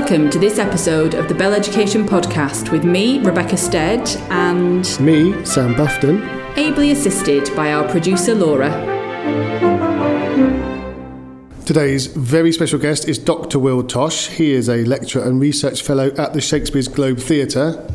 Welcome to this episode of the Bell Education Podcast with me, Rebecca Stead, and Me, Sam Buffton. ably assisted by our producer, Laura. Today's very special guest is Dr. Will Tosh. He is a lecturer and research fellow at the Shakespeare's Globe Theatre.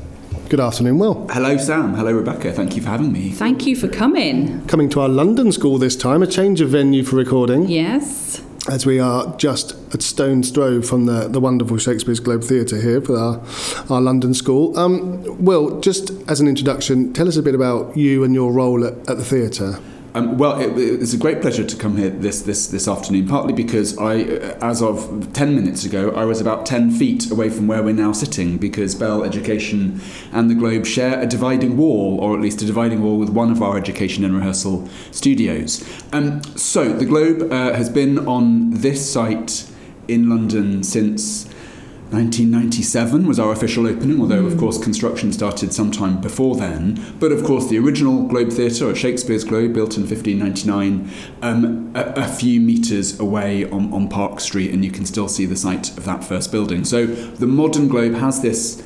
Good afternoon, Will. Hello, Sam. Hello, Rebecca. Thank you for having me. Thank you for coming. Coming to our London school this time, a change of venue for recording, Yes. as we are just stone's throw from the, the wonderful Shakespeare's Globe Theatre here for our, our London school. Um, Will, just as an introduction, tell us a bit about you and your role at, at the theatre. Um, well, it, it's a great pleasure to come here this, this, this afternoon, partly because I, uh, as of 10 minutes ago, I was about 10 feet away from where we're now sitting because Bell Education and the Globe share a dividing wall, or at least a dividing wall with one of our education and rehearsal studios. Um, so, the Globe uh, has been on this site in London since 1997 was our official opening, although of course construction started sometime before then. But of course, the original Globe Theatre, or Shakespeare's Globe, built in 1599, um, a, a few metres away on, on Park Street, and you can still see the site of that first building. So the modern Globe has this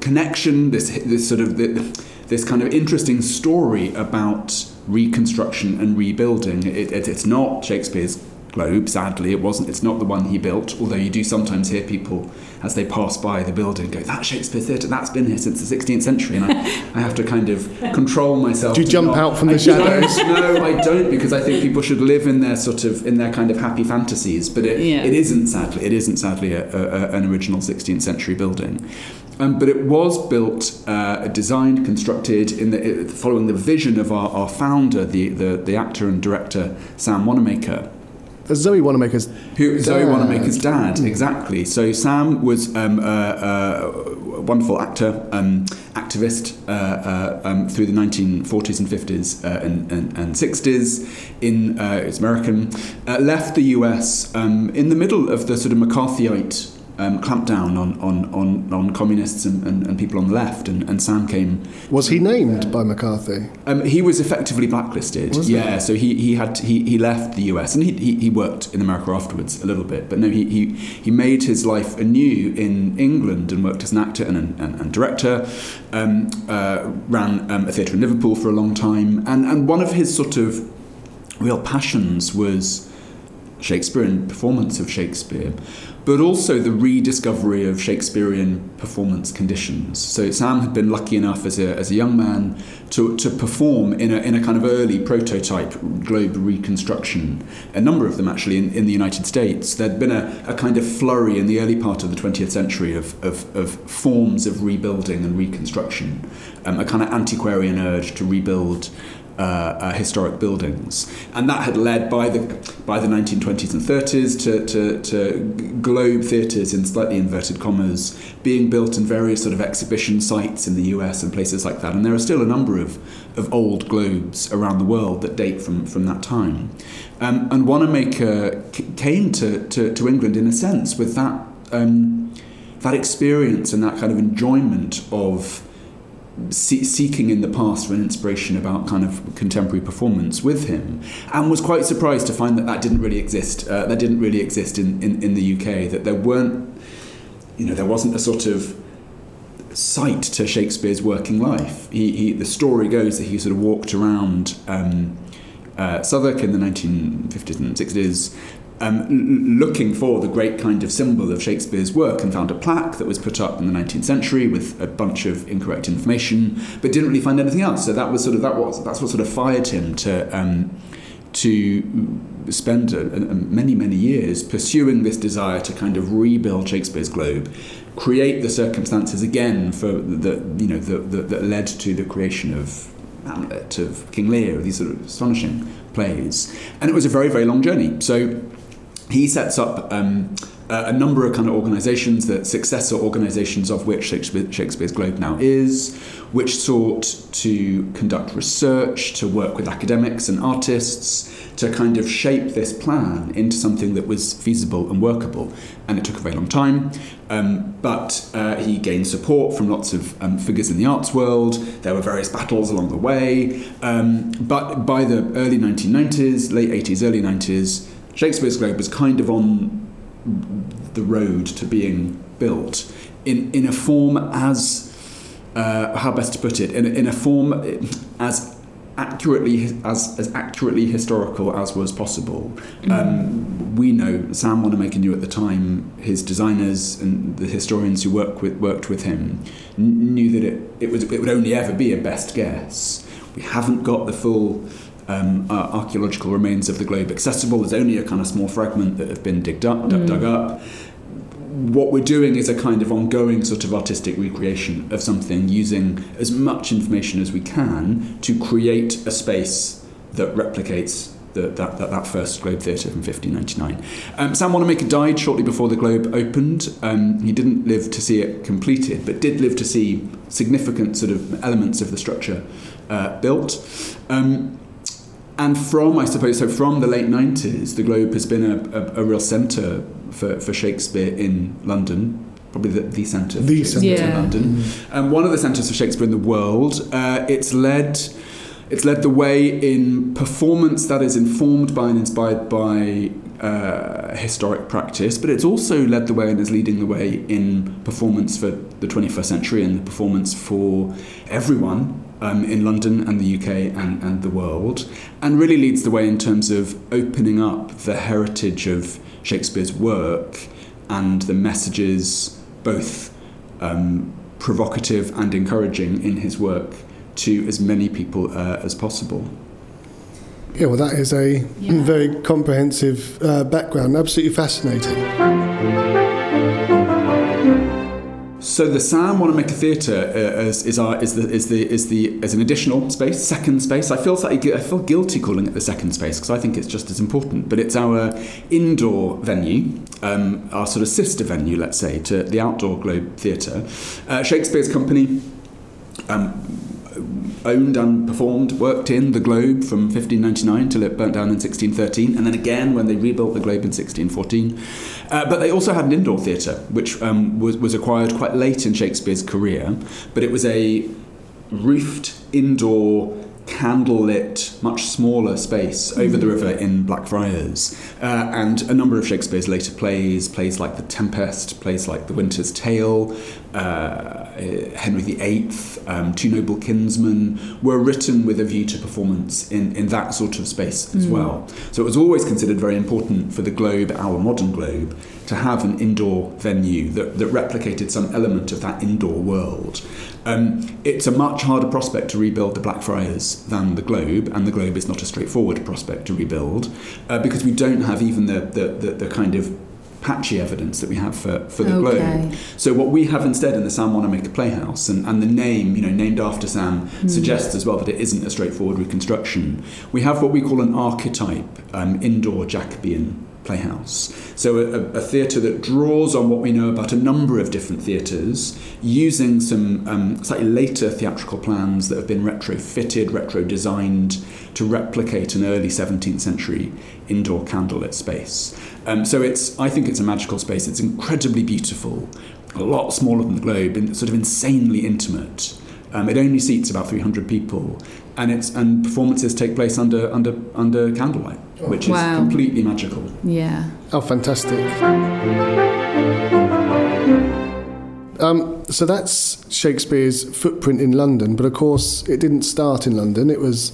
connection, this this sort of this kind of interesting story about reconstruction and rebuilding. It, it, it's not Shakespeare's Globe, sadly, it wasn't. It's not the one he built. Although you do sometimes hear people as they pass by the building go, "That Shakespeare Theatre, that's been here since the 16th century," and I, I have to kind of control myself. Do you jump not- out from the I shadows? No, I don't, because I think people should live in their sort of in their kind of happy fantasies. But it, Yeah. it isn't sadly. It isn't sadly a, a, a- an original 16th century building. Um, but it was built, uh, designed, constructed in the, following the vision of our, our founder, the, the, the actor and director Sam Wanamaker, As Zoe Wanamaker's who Zoe Dad. Wanamaker's dad, exactly. So Sam was um, a, a wonderful actor, um, activist uh, uh, um, through the 1940s and 50s uh, and, and, and 60s. In uh, is American, uh, left the US um, in the middle of the sort of McCarthyite. Um, clampdown on, on, on, on communists and, and, and people on the left, and, and Sam came Was he named by McCarthy? um, he was effectively blacklisted. Was he? yeah, so he, he had he, he left the US and he, he, he worked in America afterwards a little bit, but no, he, he, he made his life anew in England and worked as an actor and, and, and director. Um, uh, ran um, a theatre in Liverpool for a long time, and and one of his sort of real passions was Shakespeare and performance of Shakespeare, but also the rediscovery of Shakespearean performance conditions. So Sam had been lucky enough as a, as a young man to, to perform in a, in a kind of early prototype globe reconstruction, a number of them actually in, in the United States. There'd been a, a kind of flurry in the early part of the 20th century of, of, of forms of rebuilding and reconstruction, um, a kind of antiquarian urge to rebuild uh, uh, historic buildings, and that had led by the by the 1920s and 30s to, to, to globe theatres in slightly inverted commas being built in various sort of exhibition sites in the US and places like that. And there are still a number of, of old globes around the world that date from, from that time. Um, and Wanamaker c- came to, to, to England in a sense with that um, that experience and that kind of enjoyment of see- seeking in the past for an inspiration about kind of contemporary performance with him, and was quite surprised to find that that didn't really exist. Uh, that didn't really exist in, in, in the UK. That there weren't, you know, there wasn't a sort of site to Shakespeare's working life. He, he the story goes that he sort of walked around um, uh, Southwark in the 1950s and 60s. Um, looking for the great kind of symbol of Shakespeare's work and found a plaque that was put up in the 19th century with a bunch of incorrect information, but didn't really find anything else. So that was sort of that was that's what sort of fired him to um, to spend a, a, many many years pursuing this desire to kind of rebuild Shakespeare's globe, create the circumstances again for the you know that led to the creation of Hamlet, of King Lear, these sort of astonishing plays, and it was a very very long journey. So he sets up um, a number of kind of organisations, that successor organisations of which Shakespeare, Shakespeare's Globe now is, which sought to conduct research, to work with academics and artists, to kind of shape this plan into something that was feasible and workable. And it took a very long time, um, but uh, he gained support from lots of um, figures in the arts world. There were various battles along the way, um, but by the early 1990s, late 80s, early 90s, Shakespeare's Globe was kind of on the road to being built in, in a form as, uh, how best to put it, in, in a form as accurately as, as accurately historical as was possible. Mm. Um, we know Sam Wanamaker knew at the time his designers and the historians who work with, worked with him knew that it, it was it would only ever be a best guess. We haven't got the full um, uh, archaeological remains of the globe accessible. There's only a kind of small fragment that have been digged up, mm. dug up what we're doing is a kind of ongoing sort of artistic recreation of something using as much information as we can to create a space that replicates the, that, that, that, first Globe Theatre from 1599. Um, Sam Wanamaker died shortly before the Globe opened. Um, he didn't live to see it completed, but did live to see significant sort of elements of the structure uh, built. Um, and from, I suppose, so from the late 90s, the Globe has been a, a, a real centre for, for Shakespeare in London. Probably the, the centre the centre yeah. in London. Mm-hmm. Um, one of the centres for Shakespeare in the world. Uh, it's led it's led the way in performance that is informed by and inspired by uh, historic practice, but it's also led the way and is leading the way in performance for the 21st century and the performance for everyone um, in London and the UK and, and the world, and really leads the way in terms of opening up the heritage of Shakespeare's work and the messages, both um, provocative and encouraging, in his work to as many people uh, as possible. Yeah, well, that is a yeah. very comprehensive uh, background, absolutely fascinating. So the Sam Wanamaker Theatre uh, is, is, our, is, the, is, the, is, the, is an additional space, second space. I feel, I feel guilty calling it the second space because I think it's just as important. But it's our indoor venue, um, our sort of sister venue, let's say, to the Outdoor Globe Theatre. Uh, Shakespeare's company um, owned and performed, worked in the Globe from 1599 till it burnt down in 1613, and then again when they rebuilt the Globe in 1614. Uh, but they also had an indoor theatre, which um, was, was acquired quite late in Shakespeare's career, but it was a roofed indoor candlelit, much smaller space over the river in Blackfriars. Uh, and a number of Shakespeare's later plays, plays like The Tempest, plays like The Winter's Tale, uh, Henry VIII, um, Two Noble Kinsmen, were written with a view to performance in, in that sort of space as mm. well. So it was always considered very important for the Globe, our modern Globe, to have an indoor venue that, that replicated some element of that indoor world. Um, it's a much harder prospect to rebuild the Blackfriars than the Globe, and the Globe is not a straightforward prospect to rebuild uh, because we don't have even the, the, the, the kind of patchy evidence that we have for, for the okay. globe. So what we have instead in the Sam Wanamaker Playhouse, and, and the name, you know, named after Sam, mm. suggests as well that it isn't a straightforward reconstruction. We have what we call an archetype um, indoor Jacobean playhouse. So a, a theatre that draws on what we know about a number of different theatres, using some um, slightly later theatrical plans that have been retrofitted, retro-designed to replicate an early 17th century indoor candlelit space. Um, so it's, I think it's a magical space. It's incredibly beautiful, a lot smaller than the Globe, and sort of insanely intimate. Um, it only seats about 300 people, and it's and performances take place under under under candlelight, which wow. is completely magical. Yeah. Oh, fantastic. Um, so that's Shakespeare's footprint in London, but of course it didn't start in London. It was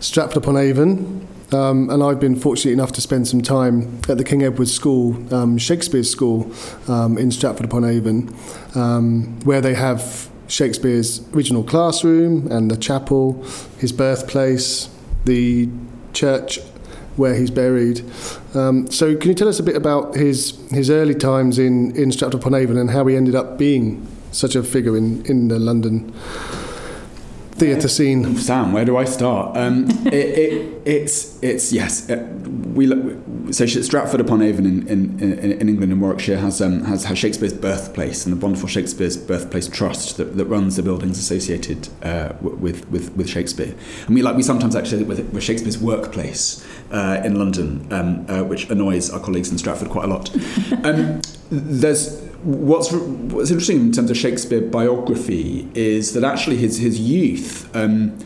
Stratford upon Avon, um, and I've been fortunate enough to spend some time at the King Edward School, um, Shakespeare School um, in Stratford upon Avon, um, where they have Shakespeare's original classroom and the chapel, his birthplace, the church where he's buried. Um, so, can you tell us a bit about his his early times in in Stratford upon Avon and how he ended up being such a figure in in the London theatre scene? Sam, where do I start? Um, it, it, it's it's yes. It, we so Stratford upon Avon in, in, in, England and Warwickshire has, um, has has Shakespeare's birthplace and the wonderful Shakespeare's birthplace trust that, that runs the buildings associated uh, with, with with Shakespeare. And we like we sometimes actually with, with Shakespeare's workplace uh, in London, um, uh, which annoys our colleagues in Stratford quite a lot. Um, there's what's what's interesting in terms of Shakespeare biography is that actually his his youth um,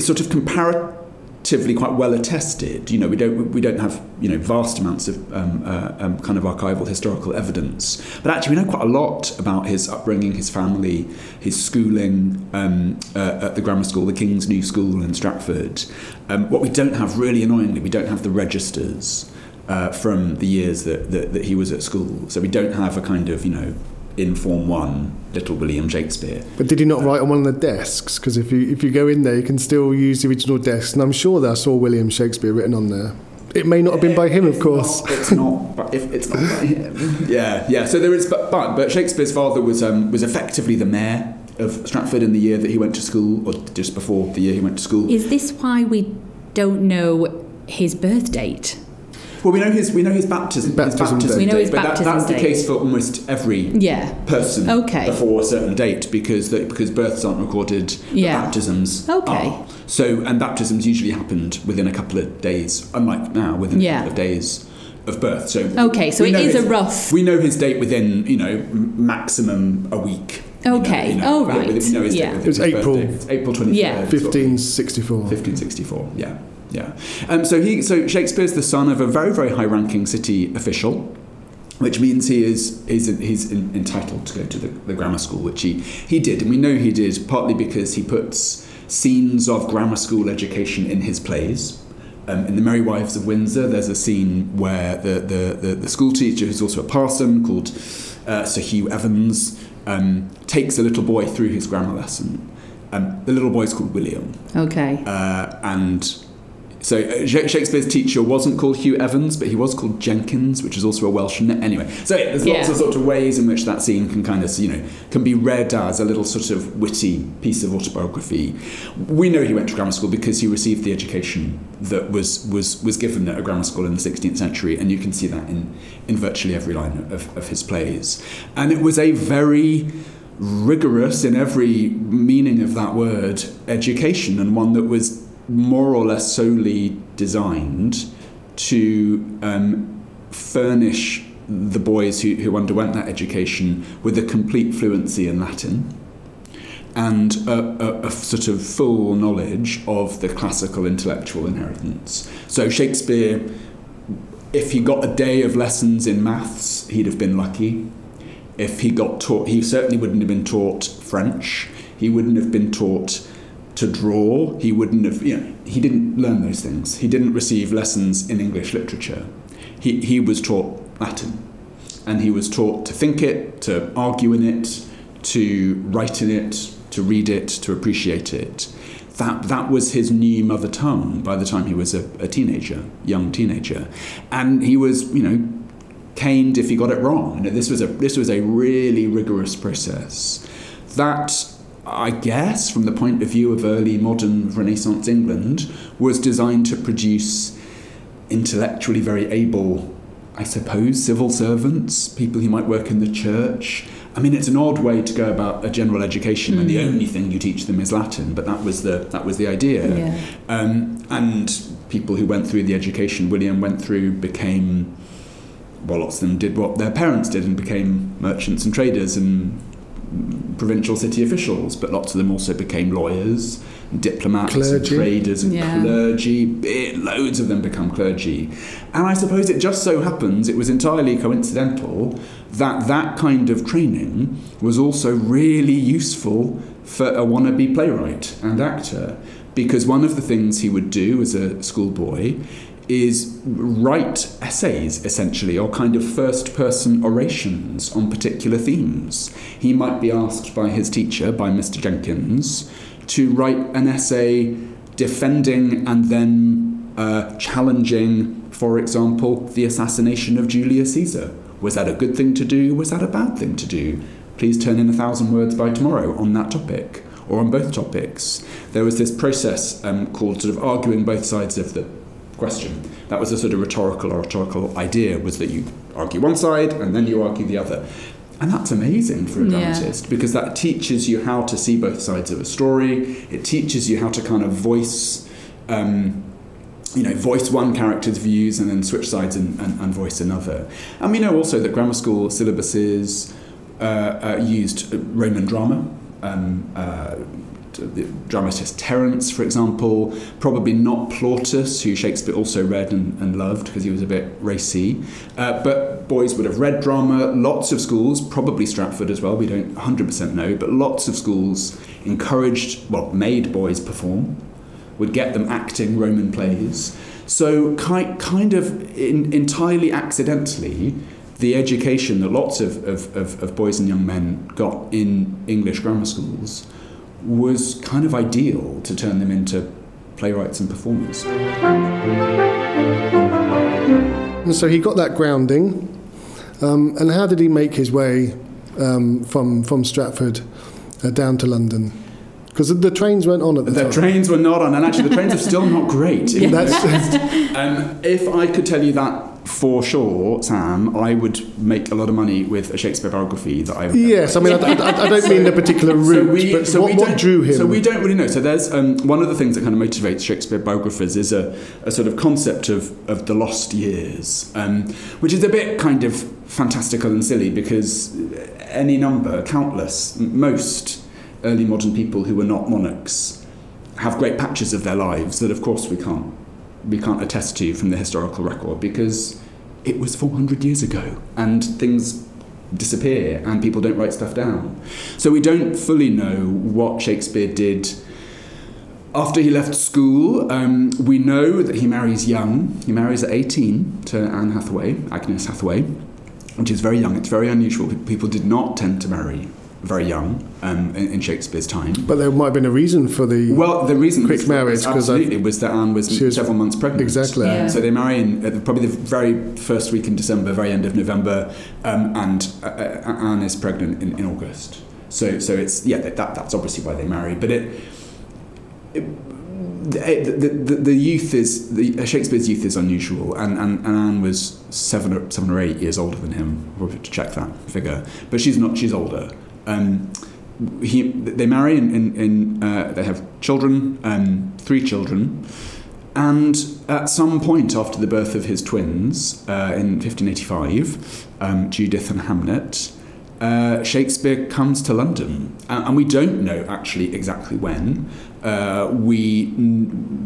sort of comparatively quite well attested. You know, we don't we don't have you know vast amounts of um, uh, um, kind of archival historical evidence, but actually we know quite a lot about his upbringing, his family, his schooling um, uh, at the grammar school, the King's New School in Stratford. Um, what we don't have, really annoyingly, we don't have the registers. Uh, from the years that, that, that he was at school. So we don't have a kind of, you know, in Form One, Little William Shakespeare. But did he not write on one of the desks? Because if you if you go in there, you can still use the original desk, and I'm sure there I saw William Shakespeare written on there. It may not have been by him, of course. Not, it's not. But if it's not by him, yeah, yeah. So there is, but but, but Shakespeare's father was um, was effectively the mayor of Stratford in the year that he went to school, or just before the year he went to school. Is this why we don't know his birth date? Well, we know his we know his baptism, Baptism his baptism. We know date, his but that, that's date. the case for almost every Yeah. person Okay. before a certain date because the, because births aren't recorded, but Yeah. baptisms Okay. are. So and baptisms usually happened within a couple of days, unlike now within Yeah. a couple of days of birth. So Okay, so it is it know is a rough- We know his date within you know maximum a week. you know, Okay. you know, Oh, we- right. We know his date Yeah. within It was his April. birthday. It's April twenty third. Yeah. 1564. 1564. Yeah, yeah. Um, so he, so Shakespeare's the son of a very, very high-ranking city official, which means he is he's, he's in, entitled to go to the, the grammar school, which he he did, and we know he did partly because he puts scenes of grammar school education in his plays. Um, in The Merry Wives of Windsor, there's a scene where the, the, the, the school teacher, who's also a parson, called uh, Sir Hugh Evans, um, takes a little boy through his grammar lesson. Um, the little boy's called William. Okay. Uh, and so uh, Shakespeare's teacher wasn't called Hugh Evans, but he was called Jenkins, which is also a Welsh name. Anyway, so yeah, there's lots Yeah. of sort of ways in which that scene can kind of, you know, can be read as a little sort of witty piece of autobiography. We know he went to grammar school because he received the education that was was was given at a grammar school in the 16th century, and you can see that in in virtually every line of, of his plays. And it was a very rigorous in every meaning of that word education and one that was more or less solely designed to um, furnish the boys who, who underwent that education with a complete fluency in Latin and a, a, a sort of full knowledge of the classical intellectual inheritance. So Shakespeare, if he got a day of lessons in maths, he'd have been lucky. If he got taught, he certainly wouldn't have been taught French. He wouldn't have been taught to draw. He wouldn't have, you know, he didn't learn those things. He didn't receive lessons in English literature. He, he was taught Latin. And he was taught to think it, to argue in it, to write in it, to read it, to appreciate it. That, that was his new mother tongue by the time he was a, a teenager, young teenager. And he was, you know, caned if he got it wrong. You know, this was a this was a really rigorous process. That I guess, from the point of view of early modern Renaissance England, was designed to produce intellectually very able, I suppose, civil servants, people who might work in the church. I mean, it's an odd way to go about a general education when the only thing you teach them is Latin, but that was the that was the idea. Yeah. Um, and people who went through the education William went through became well, lots of them did what their parents did and became merchants and traders and provincial city officials, but lots of them also became lawyers, and diplomats, and traders, and Yeah. clergy. Bit, loads of them become clergy. And I suppose it just so happens, it was entirely coincidental, that that kind of training was also really useful for a wannabe playwright and actor. Because one of the things he would do as a schoolboy is write essays essentially or kind of first person orations on particular themes. He might be asked by his teacher, by Mr. Jenkins, to write an essay defending and then uh, challenging, for example, the assassination of Julius Caesar. Was that a good thing to do? Was that a bad thing to do? Please turn in a thousand words by tomorrow on that topic or on both topics. There was this process um, called sort of arguing both sides of the question. That was a sort of rhetorical or rhetorical idea was that you argue one side and then you argue the other. And that's amazing for a Yeah. dramatist because that teaches you how to see both sides of a story. It teaches you how to kind of voice, um, you know, voice one character's views and then switch sides and, and, and voice another. And we know also that grammar school syllabuses uh, uh, used Roman drama um, uh, the dramatist Terence, for example, probably not Plautus, who Shakespeare also read and, and loved because he was a bit racy. Uh, but boys would have read drama. Lots of schools, probably Stratford as well, we don't 100% know, but lots of schools encouraged, well, made boys perform, would get them acting Roman plays. So, ki- kind of in, entirely accidentally, the education that lots of, of, of, of boys and young men got in English grammar schools was kind of ideal to turn them into playwrights and performers. And so he got that grounding. Um, and how did he make his way um, from from Stratford uh, down to London? Because the trains weren't on at the, The time. The trains were not on, and actually the trains are still not great. noticed. um, if I could tell you that for sure, Sam, I would make a lot of money with a Shakespeare biography that I've. yes, I mean, I, I- I don't mean the particular route, but what, what don't- drew him? So we don't really know. So there's um, one of the things that kind of motivates Shakespeare biographers is a, a sort of concept of, of the lost years, um, which is a bit kind of fantastical and silly because any number, countless, most early modern people who were not monarchs have great patches of their lives that, of course, we can't we can't attest to from the historical record because it was 400 years ago and things disappear and people don't write stuff down. So we don't fully know what Shakespeare did after he left school. Um, we know that he marries young. He marries at 18 to Anne Hathaway, Agnes Hathaway, which is very young. It's very unusual. People did not tend to marry very young um, in, in Shakespeare's time. But there might have been a reason for the. Well, the reason Quick was- marriage, 'cause I- absolutely was that Anne was, She was- several months pregnant. Exactly. Yeah. So they marry in at the- probably the very first week in December, very end of November, um, and uh, uh, Anne is pregnant in, in August. So, so it's yeah, that, that's obviously why they marry. But it, it the, the, the, the youth is the, Shakespeare's youth is unusual, and, and, and Anne was seven or seven or eight years older than him. We'll have to check that figure, but she's not. She's older. Um, he, they marry and in, in, uh, they have children, um, three children, and at some point after the birth of his twins uh, in 1585, um, Judith and Hamnet, uh, Shakespeare comes to London, and, and we don't know actually exactly when. Uh, we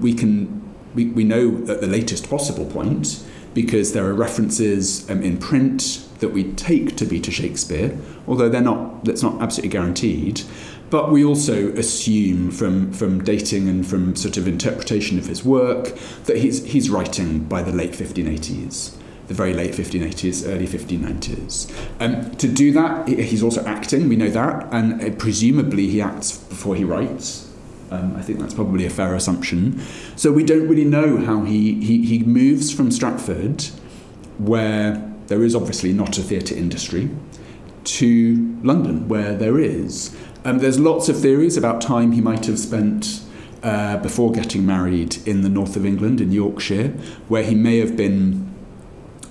we can we, we know at the latest possible point because there are references um, in print that we take to be to Shakespeare, although they're not. That's not absolutely guaranteed. But we also assume from, from dating and from sort of interpretation of his work that he's, he's writing by the late 1580s, the very late 1580s, early 1590s. Um, to do that, he's also acting, we know that, and uh, presumably he acts before he writes. Um, I think that's probably a fair assumption. So we don't really know how he, he, he moves from Stratford, where there is obviously not a theatre industry, to London, where there is. Um, there's lots of theories about time he might have spent uh, before getting married in the north of England, in Yorkshire, where he may have been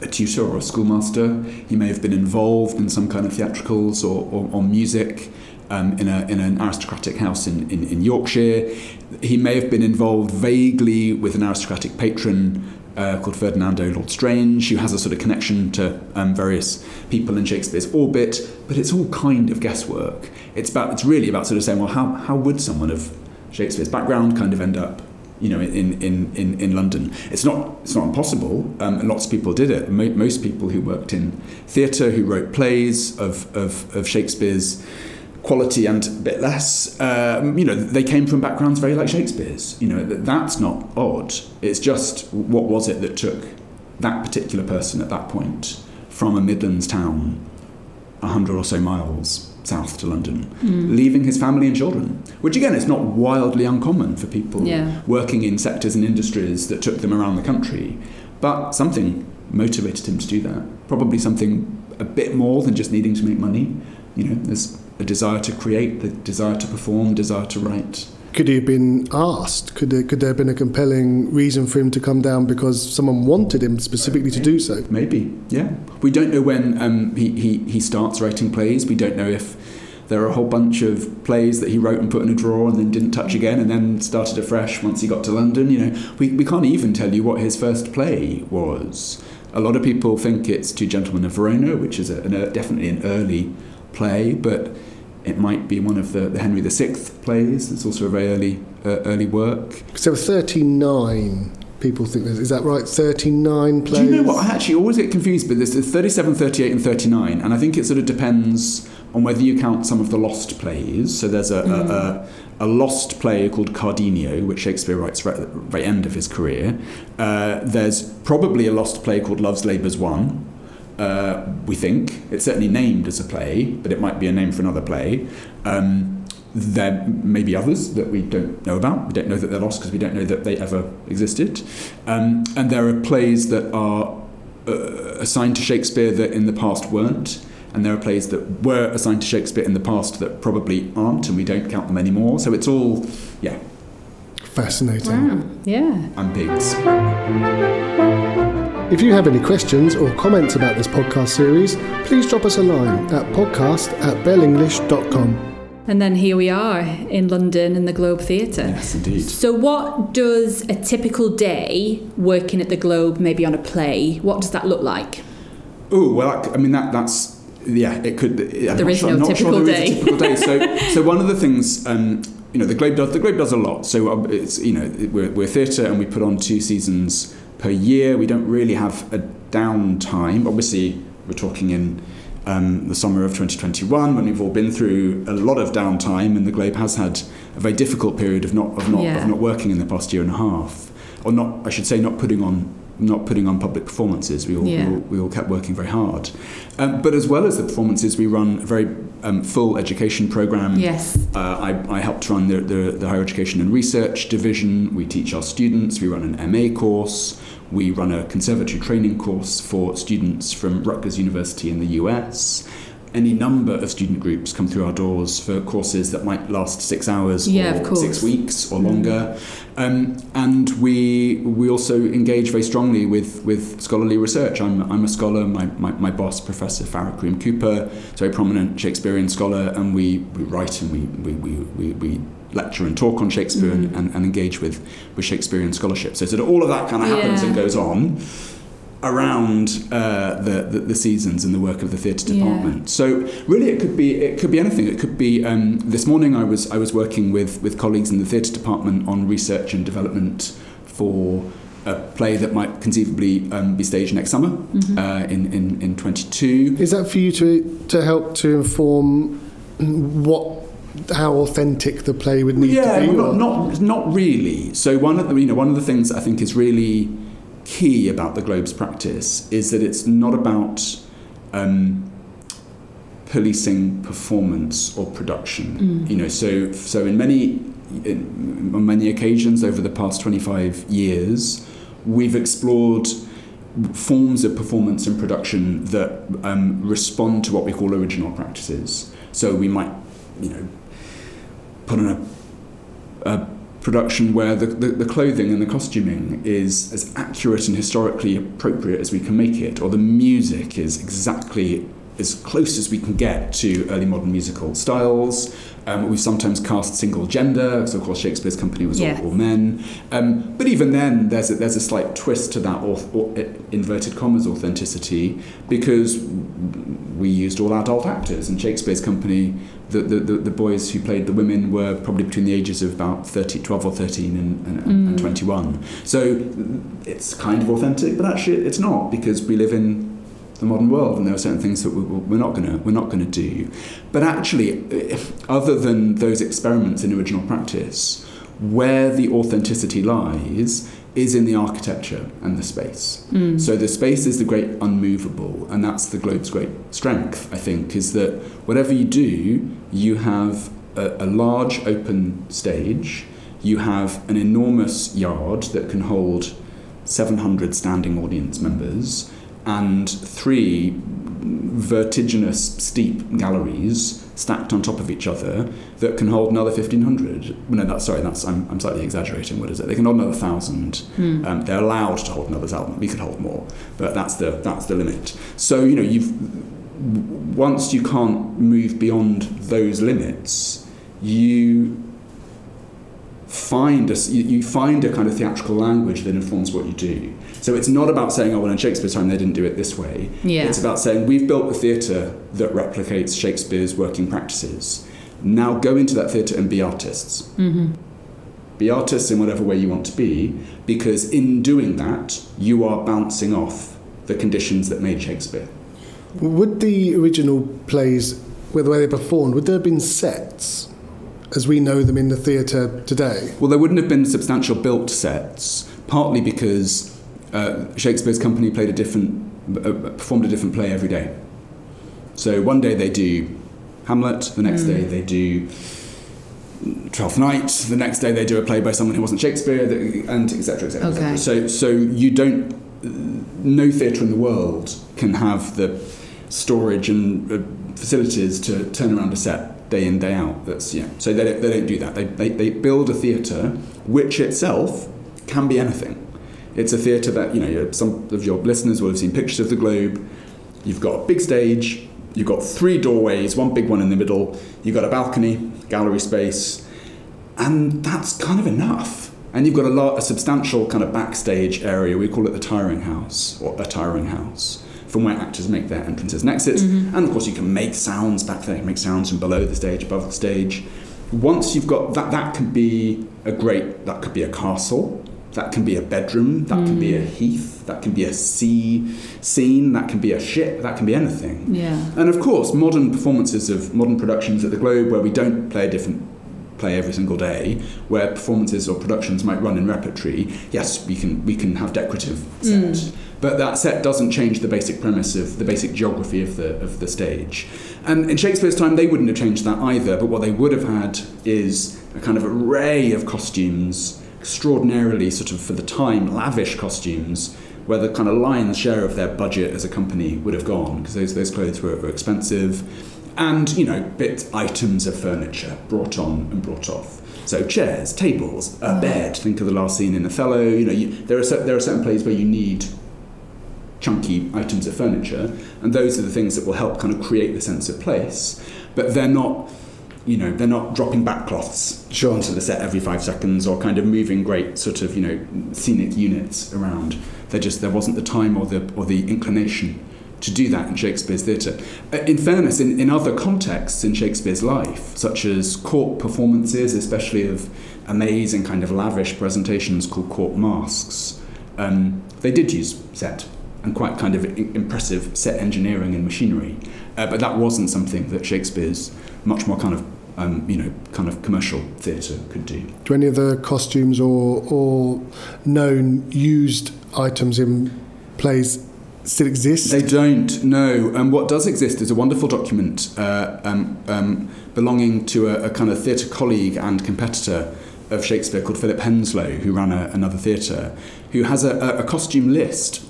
a tutor or a schoolmaster. He may have been involved in some kind of theatricals or, or, or music um, in, a, in an aristocratic house in, in, in Yorkshire. He may have been involved vaguely with an aristocratic patron uh, called Ferdinando Lord Strange, who has a sort of connection to um, various people in Shakespeare's orbit, but it's all kind of guesswork. It's about it's really about sort of saying, well, how, how would someone of Shakespeare's background kind of end up, you know, in, in, in, in London? It's not it's not impossible, um, and lots of people did it. Mo- most people who worked in theatre, who wrote plays of, of, of Shakespeare's quality and a bit less. Um, you know, they came from backgrounds very like Shakespeare's. You know, that, that's not odd. It's just what was it that took that particular person at that point from a Midlands town, a hundred or so miles south to London, leaving his family and children. Which again, is not wildly uncommon for people Yeah. working in sectors and industries that took them around the country. But something motivated him to do that. Probably something a bit more than just needing to make money. You know, there's a desire to create, the desire to perform, desire to write. Could he have been asked? Could there, could there have been a compelling reason for him to come down because someone wanted him specifically to do so? Maybe, yeah. We don't know when um, he, he, he starts writing plays. We don't know if there are a whole bunch of plays that he wrote and put in a drawer and then didn't touch again and then started afresh once he got to London. You know, we, we can't even tell you what his first play was. A lot of people think it's Two Gentlemen of Verona, which is a, an, a, definitely an early play, but It might be one of the, the Henry VI plays. It's also a very early uh, early work. So 39 people think there's, is that right? 39 plays? Do you know what? I actually always get confused, but there's 37, 38, and 39, and I think it sort of depends on whether you count some of the lost plays. So there's a, mm. a, a, a, lost play called Cardenio, which Shakespeare writes right at the very end of his career. Uh, there's probably a lost play called Love's Labour's Won. Uh, we think it's certainly named as a play, but it might be a name for another play. Um, there may be others that we don't know about. We don't know that they're lost because we don't know that they ever existed. Um, and there are plays that are uh, assigned to Shakespeare that in the past weren't. And there are plays that were assigned to Shakespeare in the past that probably aren't, and we don't count them anymore. So it's all, yeah. Fascinating. Wow. Yeah. And pigs. If you have any questions or comments about this podcast series, please drop us a line at podcast at bellenglish.com. And then here we are in London in the Globe Theatre. Yes, indeed. So, what does a typical day working at the Globe, maybe on a play, what does that look like? Oh well, I mean that that's yeah. It could. I'm there is sure, no typical sure day. typical day. So, so one of the things. Um, you know the Globe does the Globe does a lot. So uh, it's you know we're, we're theatre and we put on two seasons per year. We don't really have a downtime. Obviously, we're talking in um, the summer of 2021 when we've all been through a lot of downtime and the Globe has had a very difficult period of not of not yeah. of not working in the past year and a half or not I should say not putting on not putting on public performances we all, Yeah. we, all we all kept working very hard um, but as well as the performances we run a very um, full education program Yes. uh, I, I helped run the, the, the higher education and research division we teach our students we run an MA course we run a conservatory training course for students from Rutgers University in the US. Any number of student groups come through our doors for courses that might last six hours Yeah, or six weeks or longer. Um, and we we also engage very strongly with, with scholarly research. I'm, I'm a scholar, my, my, my boss, Professor Farah Karim Cooper, is a very prominent Shakespearean scholar, and we, we write and we, we, we, we, we lecture and talk on Shakespeare Mm. and, and, and engage with, with Shakespearean scholarship. So, so all of that kind of happens Yeah. and goes on around uh, the, the, the seasons and the work of the theatre Yeah. department. So really, it could be it could be anything. It could be um, this morning. I was I was working with with colleagues in the theatre department on research and development for a play that might conceivably um, be staged next summer Mm-hmm. uh, in, in in 22. Is that for you to to help to inform what how authentic the play would need yeah, to be? well, not, not not really. So one of the you know one of the things I think is really key about the Globe's practice is that it's not about um, policing performance or production. You know, so so in many in, on many occasions over the past twenty five years, we've explored forms of performance and production that um, respond to what we call original practices. So we might, you know, put on a, a production where the, the, the clothing and the costuming is as accurate and historically appropriate as we can make it, or the music is exactly as close as we can get to early modern musical styles. Um, we've sometimes cast single gender, so of course Shakespeare's company was Yeah. all, all men. Um, but even then, there's a, there's a slight twist to that auth- or, inverted commas authenticity because we used all adult actors, and Shakespeare's company, the, the, the, boys who played the women were probably between the ages of about 30, 12 or 13 and, and, and 21. So it's kind of authentic, but actually it's not because we live in the modern world, and there are certain things that we, we're not going to we're not going to do. But actually, eh, other than those experiments in original practice, where the authenticity lies is in the architecture and the space. Hmm. So the space is the great unmovable, and that's the globe's great strength. I think is that whatever you do, you have a, a large open stage. You have an enormous yard that can hold 700 standing audience members and three vertiginous steep galleries stacked on top of each other that can hold another 1500 no that's sorry that's I'm, I'm slightly exaggerating what is it? They can hold another thousand. Um, they're allowed to hold another thousand. We could hold more but that's the that's the limit. So you know you've once you can't move beyond those limits you find a, you, you find a kind of theatrical language that informs what you do. So it's not about saying, oh, well, in Shakespeare's time they didn't do it this way. Yeah. It's about saying, we've built a theatre that replicates Shakespeare's working practices. Now go into that theatre and be artists. Mm-hmm. Be artists in whatever way you want to be, because in doing that, you are bouncing off the conditions that made Shakespeare. Would the original plays, with the way they performed, would there have been sets as we know them in the theatre today? Well, there wouldn't have been substantial built sets, partly because uh, Shakespeare's company played a different, uh, performed a different play every day. So one day they do Hamlet, the next day they do Twelfth Night, the next day they do a play by someone who wasn't Shakespeare, and etc. etc. Okay. So, so you don't, no theatre in the world can have the storage and uh, facilities to turn around a set day in day out. That's yeah. So they don't, they don't do that. They, they, they build a theatre which itself can be anything. It's a theatre that you know some of your listeners will have seen pictures of the Globe. You've got a big stage. You've got three doorways, one big one in the middle. You've got a balcony, gallery space, and that's kind of enough. And you've got a lot, a substantial kind of backstage area. We call it the tiring house or a tiring house, from where actors make their entrances and exits. Mm-hmm. And of course, you can make sounds back there. You can make sounds from below the stage, above the stage. Once you've got that, that could be a great. That could be a castle. That can be a bedroom. That can be a mm. heath. That can be a sea scene. That can be a ship. That can be anything. Yeah. And of course, modern performances of modern productions at the Globe, where we don't play a different play every single day, where performances or productions might run in repertory, yes, we can we can have decorative set, mm. But that set doesn't change the basic premise of the basic geography of the of the stage. And in Shakespeare's time, they wouldn't have changed that either. But what they would have had is a kind of array of costumes, extraordinarily sort of for the time lavish costumes where the kind of lion's share of their budget as a company would have gone because those, those clothes were, were expensive and you know bit items of furniture brought on and brought off so chairs tables a mm. bed think of the last scene in othello you know you, there are there are certain plays where you need chunky items of furniture and those are the things that will help kind of create the sense of place but they're not you know they're not dropping backcloths Sure. onto the set every five seconds or kind of moving great sort of you know scenic units around there just there wasn't the time or the or the inclination to do that in Shakespeare's theatre. Uh, In fairness, in, in other contexts in Shakespeare's life, such as court performances, especially of amazing kind of lavish presentations called court masques, um, they did use set and quite kind of impressive set engineering and machinery. Uh, but that wasn't something that Shakespeare's much more kind of um, you know kind of commercial theatre could do. Do any of the costumes or, or known used items in plays still exist? They don't know. And what does exist is a wonderful document uh, um, um, belonging to a, a kind of theatre colleague and competitor of Shakespeare called Philip Henslowe, who ran a, another theatre, who has a, a costume list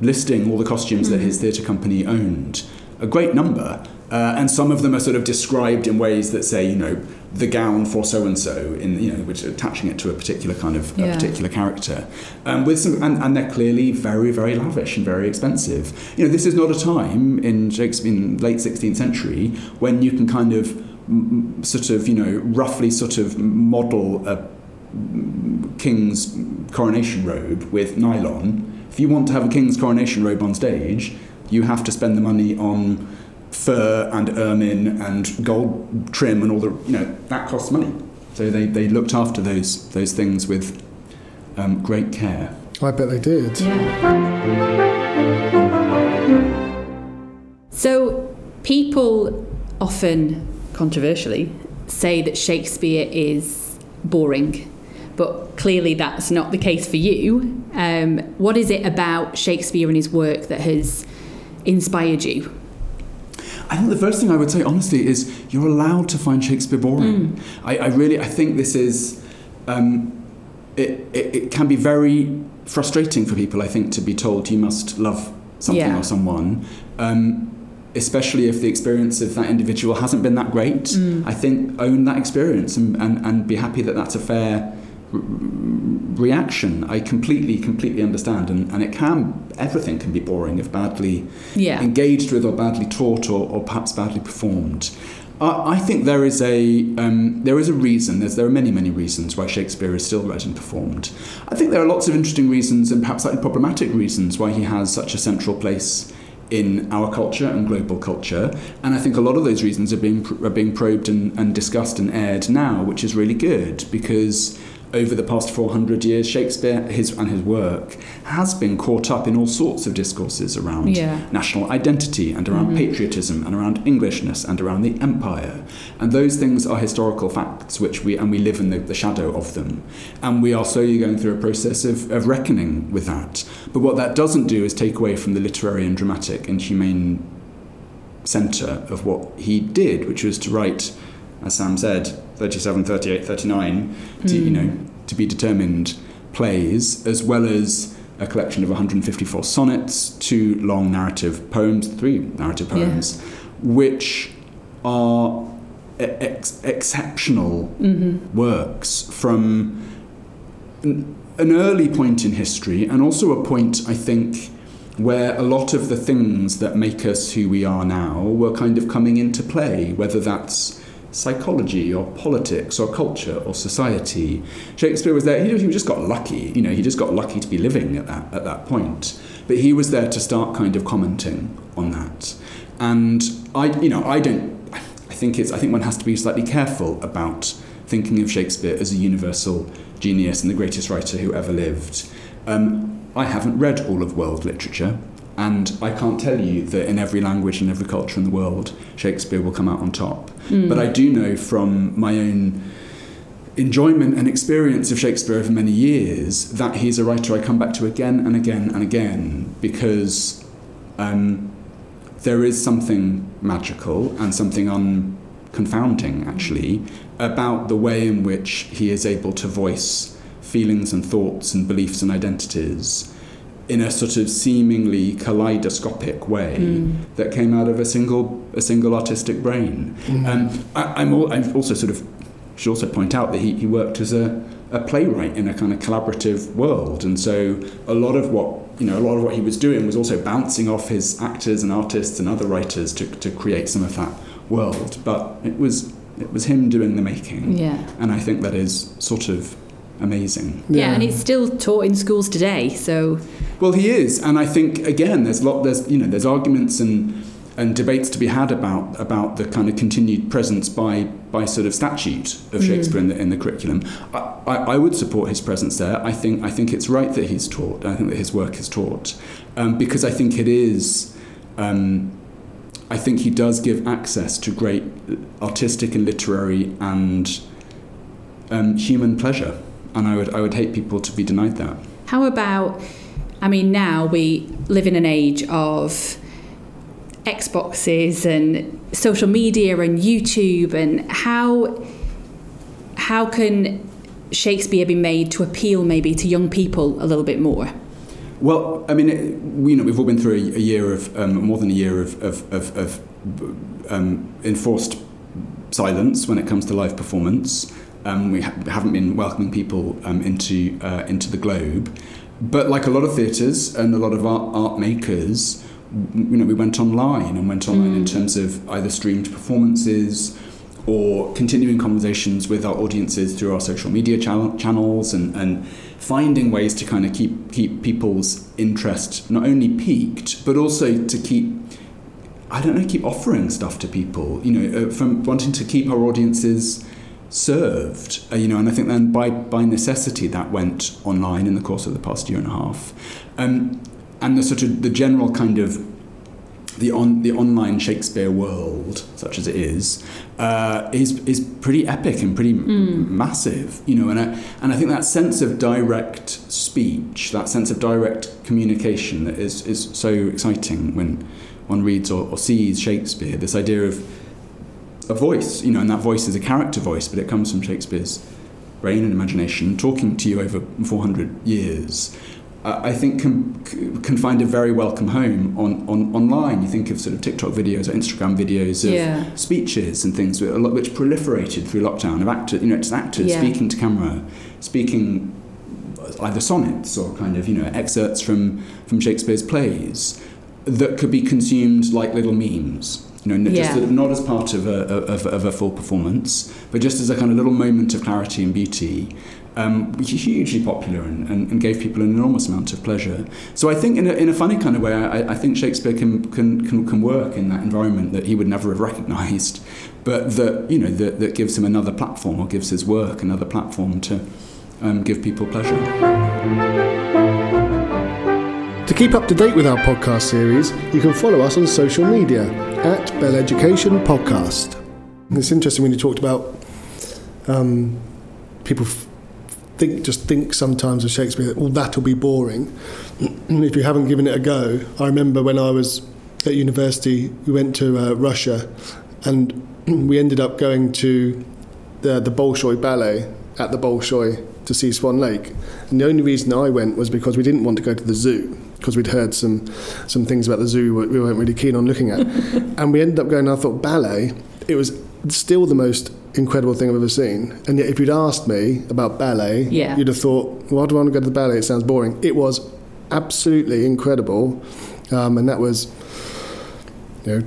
listing all the costumes that his theatre company owned. A great number. Uh, and some of them are sort of described in ways that say, you know, the gown for so and so, in you know, which attaching it to a particular kind of a particular character, um, with some, and, and they're clearly very, very lavish and very expensive. You know, this is not a time in Shakespeare, in late 16th century, when you can kind of mm, mm, sort of, you know, roughly sort of model a mm, king's coronation robe with nylon. If you want to have a king's coronation robe on stage, you have to spend the money on fur and ermine and gold trim and all the you know that costs money. So they, they looked after those those things with um, great care. I bet they did. Yeah. So people often, controversially, say that Shakespeare is boring, but clearly that's not the case for you. Um, what is it about Shakespeare and his work that has inspired you? I think the first thing I would say, honestly, is you're allowed to find Shakespeare boring. I, I really, I think this is, um, it, it, it can be very frustrating for people. I think to be told you must love something Yeah. or someone, um, especially if the experience of that individual hasn't been that great. I think own that experience and, and, and be happy that that's a fair reaction. I completely, completely understand, and, and it can everything can be boring if badly Yeah. engaged with or badly taught or, or perhaps badly performed. I, I think there is a um, there is a reason. There's, there are many many reasons why Shakespeare is still read and performed. I think there are lots of interesting reasons and perhaps slightly problematic reasons why he has such a central place in our culture and global culture. And I think a lot of those reasons are being are being probed and, and discussed and aired now, which is really good because over the past 400 years, Shakespeare his, and his work has been caught up in all sorts of discourses around Yeah. national identity and around mm-hmm. patriotism and around Englishness and around the empire. And those things are historical facts which we and we live in the, the shadow of them. And we are slowly going through a process of, of reckoning with that. But what that doesn't do is take away from the literary and dramatic and humane centre of what he did, which was to write, as Sam said, 37, 38, 39, to, you hmm. know, to be determined plays, as well as a collection of 154 sonnets, two long narrative poems, three narrative Yeah. poems, which are ex- exceptional mm-hmm. works from an, an early point in history and also a point, I think, where a lot of the things that make us who we are now were kind of coming into play, whether that's psychology or politics or culture or society. Shakespeare was there, he, just got lucky, you know, he just got lucky to be living at that, at that point. But he was there to start kind of commenting on that. And I, you know, I don't, I think it's, I think one has to be slightly careful about thinking of Shakespeare as a universal genius and the greatest writer who ever lived. Um, I haven't read all of world literature, and I can't tell you that in every language and every culture in the world, Shakespeare will come out on top. But I do know from my own enjoyment and experience of Shakespeare over many years that he's a writer I come back to again and again and again because um, there is something magical and something unconfounding actually about the way in which he is able to voice feelings and thoughts and beliefs and identities in a sort of seemingly kaleidoscopic way that came out of a single a single artistic brain. Um, I, I'm, al- I'm also sort of should also point out that he, he worked as a, a playwright in a kind of collaborative world, and so a lot of what you know a lot of what he was doing was also bouncing off his actors and artists and other writers to, to create some of that world. But it was it was him doing the making, Yeah. and I think that is sort of amazing. Yeah, and it's still taught in schools today. So Well, he is, and I think again, there's lot, there's you know, there's arguments and and debates to be had about about the kind of continued presence by by sort of statute of Shakespeare in the in the curriculum. I, I, I would support his presence there. I think I think it's right that he's taught. I think that his work is taught um, because I think it is. Um, I think he does give access to great artistic and literary and um, human pleasure, and I would I would hate people to be denied that. How about, I mean, now we live in an age of Xboxes and social media and YouTube, and how how can Shakespeare be made to appeal maybe to young people a little bit more? Well, I mean, it, we, you know, we've all been through a, a year of um, more than a year of, of, of, of um, enforced silence when it comes to live performance. Um, we ha- haven't been welcoming people um, into uh, into the globe, but like a lot of theatres and a lot of art, art makers, you know, we went online and went online in terms of either streamed performances or continuing conversations with our audiences through our social media channel, channels and, and finding ways to kind of keep keep people's interest not only peaked but also to keep I don't know keep offering stuff to people you know uh, from wanting to keep our audiences served uh, you know and I think then by by necessity that went online in the course of the past year and a half um, and the sort of the general kind of the on the online Shakespeare world, such as it is, uh, is is pretty epic and pretty m- massive, you know. And I, and I think that sense of direct speech, that sense of direct communication, that is is so exciting when one reads or, or sees Shakespeare. This idea of a voice, you know, and that voice is a character voice, but it comes from Shakespeare's brain and imagination, talking to you over 400 years. Uh, I think can can find a very welcome home on, on online. You think of sort of TikTok videos or Instagram videos of Yeah. speeches and things with a lot which proliferated through lockdown of actors, you know, just actors Yeah. speaking to camera, speaking either sonnets or kind of you know excerpts from from Shakespeare's plays that could be consumed like little memes. You know, just Yeah. sort of not as part of a, of, of a full performance, but just as a kind of little moment of clarity and beauty, um, which is hugely popular and, and, and gave people an enormous amount of pleasure. So I think in a, in a funny kind of way, I, I think Shakespeare can, can, can, can work in that environment that he would never have recognised, but that, you know, that, that gives him another platform or gives his work another platform to um, give people pleasure. To keep up to date with our podcast series, you can follow us on social media at Bell Education Podcast. It's interesting when you talked about um, people f- think just think sometimes of Shakespeare that well that'll be boring if you haven't given it a go. I remember when I was at university, we went to uh, Russia, and we ended up going to the the Bolshoi Ballet at the Bolshoi to see Swan Lake. And the only reason I went was because we didn't want to go to the zoo because we'd heard some some things about the zoo we we weren't really keen on looking at. and we ended up going. I thought ballet. It was still the most incredible thing I've ever seen. And yet, if you'd asked me about ballet, Yeah. you'd have thought, "Why do I want to go to the ballet? It sounds boring." It was absolutely incredible, um, and that was, you know,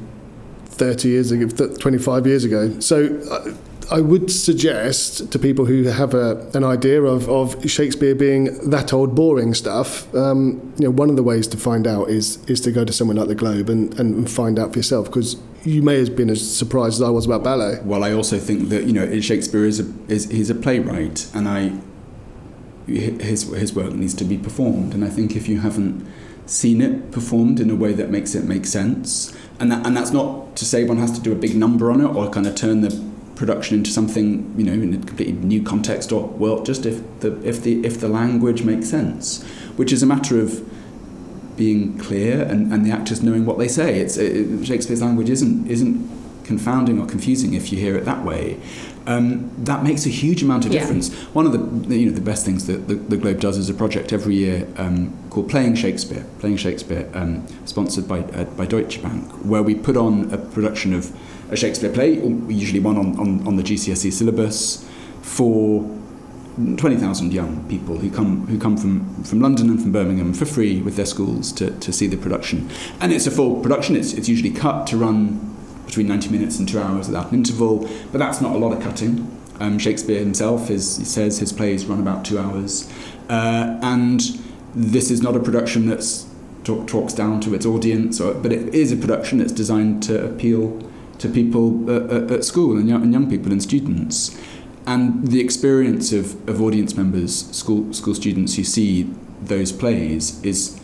30 years ago, 25 years ago. So uh, I would suggest to people who have a, an idea of, of Shakespeare being that old boring stuff, um, you know, one of the ways to find out is is to go to somewhere like the Globe and, and find out for yourself because you may have been as surprised as I was about ballet. Well, I also think that you know Shakespeare is a is he's a playwright, and I his his work needs to be performed, and I think if you haven't seen it performed in a way that makes it make sense, and that, and that's not to say one has to do a big number on it or kind of turn the production into something you know in a completely new context or well just if the if the if the language makes sense, which is a matter of being clear and, and the actors knowing what they say. It's it, Shakespeare's language isn't isn't confounding or confusing if you hear it that way. Um, that makes a huge amount of Yeah. difference. One of the, you know the best things that the, the Globe does is a project every year um, called Playing Shakespeare. Playing Shakespeare, um, sponsored by uh, by Deutsche Bank, where we put on a production of a Shakespeare play, usually one on, on, on the GCSE syllabus, for 20,000 young people who come who come from, from London and from Birmingham for free with their schools to, to see the production. And it's a full production, it's, it's usually cut to run between 90 minutes and two hours without an interval, but that's not a lot of cutting. Um, Shakespeare himself is, he says his plays run about two hours. Uh, and this is not a production that's talk, talks down to its audience, or, but it is a production that's designed to appeal to people uh, uh, at school and young, and young people and students. And the experience of, of audience members, school, school students who see those plays is,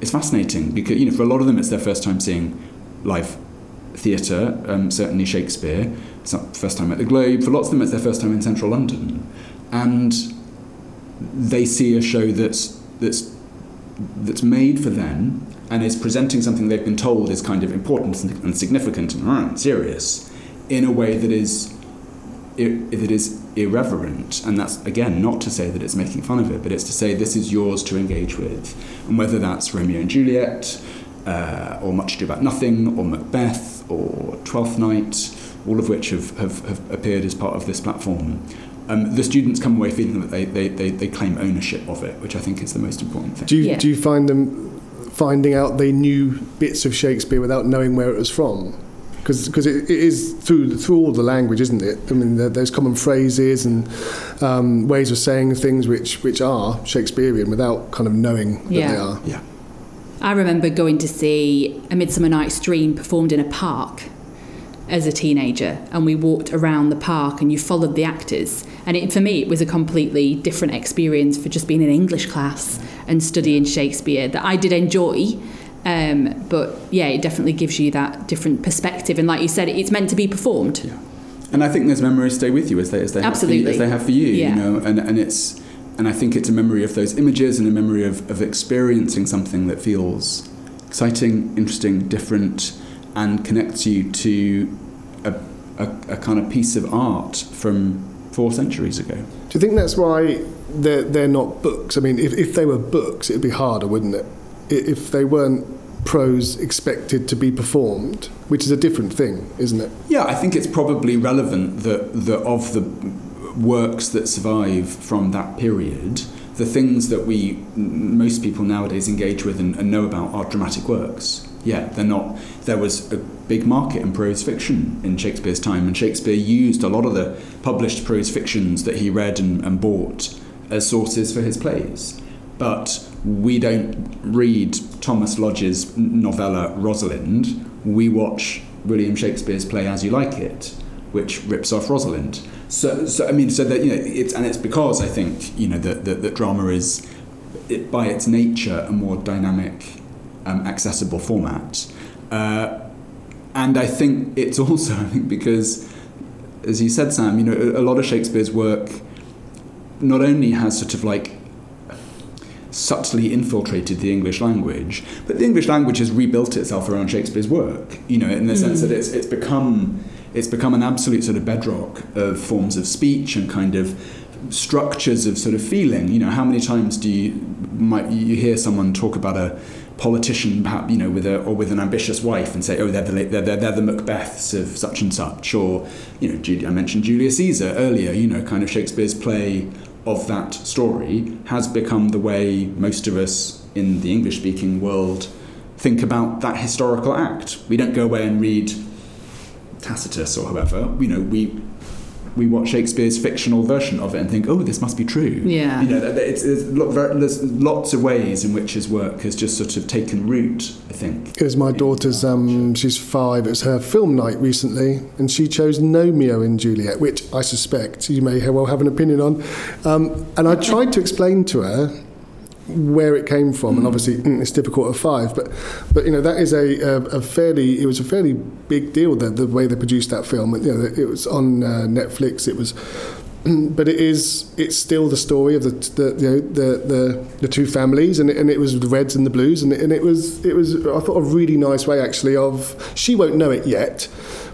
is fascinating because you know, for a lot of them it's their first time seeing live theatre, um, certainly Shakespeare. It's not first time at the Globe. For lots of them it's their first time in central London. And they see a show that's, that's, that's made for them and is presenting something they've been told is kind of important and significant and serious in a way that is that is irreverent, and that's again not to say that it's making fun of it, but it's to say this is yours to engage with, and whether that's Romeo and Juliet, uh, or Much Ado About Nothing, or Macbeth, or Twelfth Night, all of which have, have, have appeared as part of this platform. Um, the students come away feeling that they, they, they, they claim ownership of it, which I think is the most important thing. Do you, Yeah. do you find them finding out they knew bits of Shakespeare without knowing where it was from? Because it, it is through through all the language, isn't it? I mean, there, there's common phrases and um, ways of saying things which, which are Shakespearean without kind of knowing that they are. Yeah. I remember going to see A Midsummer Night's Dream performed in a park as a teenager, and we walked around the park and you followed the actors. And it, for me, it was a completely different experience for just being in English class and studying Shakespeare that I did enjoy. Um, but yeah, it definitely gives you that different perspective. And like you said, it's meant to be performed. Yeah. And I think those memories stay with you as they as they have for you, Absolutely. as they have for you. Yeah. You know, and and it's and I think it's a memory of those images and a memory of, of experiencing something that feels exciting, interesting, different, and connects you to a, a, a kind of piece of art from four centuries ago. Do you think that's why they're, they're not books? I mean, if, if they were books, it'd be harder, wouldn't it? If they weren't prose expected to be performed, which is a different thing, isn't it? Yeah, I think it's probably relevant that, that of the works that survive from that period, the things that we, most people nowadays engage with and, and know about are dramatic works. Yeah, they're not. There was a big market in prose fiction in Shakespeare's time, and Shakespeare used a lot of the published prose fictions that he read and, and bought as sources for his plays. But we don't read Thomas Lodge's novella Rosalynde. We watch William Shakespeare's play As You Like It, which rips off Rosalynde. So, so I mean, so that you know, it's and it's because I think you know that that, that drama is, it, by its nature, a more dynamic, um, accessible format, uh, and I think it's also I think because, as you said, Sam, you know, a, a lot of Shakespeare's work not only has sort of like subtly infiltrated the English language, but the English language has rebuilt itself around Shakespeare's work. You know, in the sense that it's it's become it's become an absolute sort of bedrock of forms of speech and kind of structures of sort of feeling. You know, how many times do you might you hear someone talk about a politician, perhaps you know, with a or with an ambitious wife, and say, "Oh, they're the they're, they're, they're the Macbeths of such and such," or you know, I mentioned Julius Caesar earlier. You know, kind of Shakespeare's play of that story has become the way most of us in the English speaking world think about that historical act. We don't go away and read Tacitus or whoever. You know, we we watch Shakespeare's fictional version of it and think, oh, this must be true. Yeah. You know, it's, it's, there's lots of ways in which his work has just sort of taken root, I think. It was my daughter's, um, she's five, it was her film night recently, and she chose Romeo and Juliet, which I suspect you may well have an opinion on. Um, and I tried to explain to her where it came from, and obviously mm, it's difficult at five. But but you know that is a, a, a fairly it was a fairly big deal the, the way they produced that film. You know, it was on uh, Netflix. It was. Mm, but it is. It's still the story of the the you know, the, the, the two families, and it, and it was the Reds and the Blues, and it, and it was it was I thought a really nice way actually of she won't know it yet,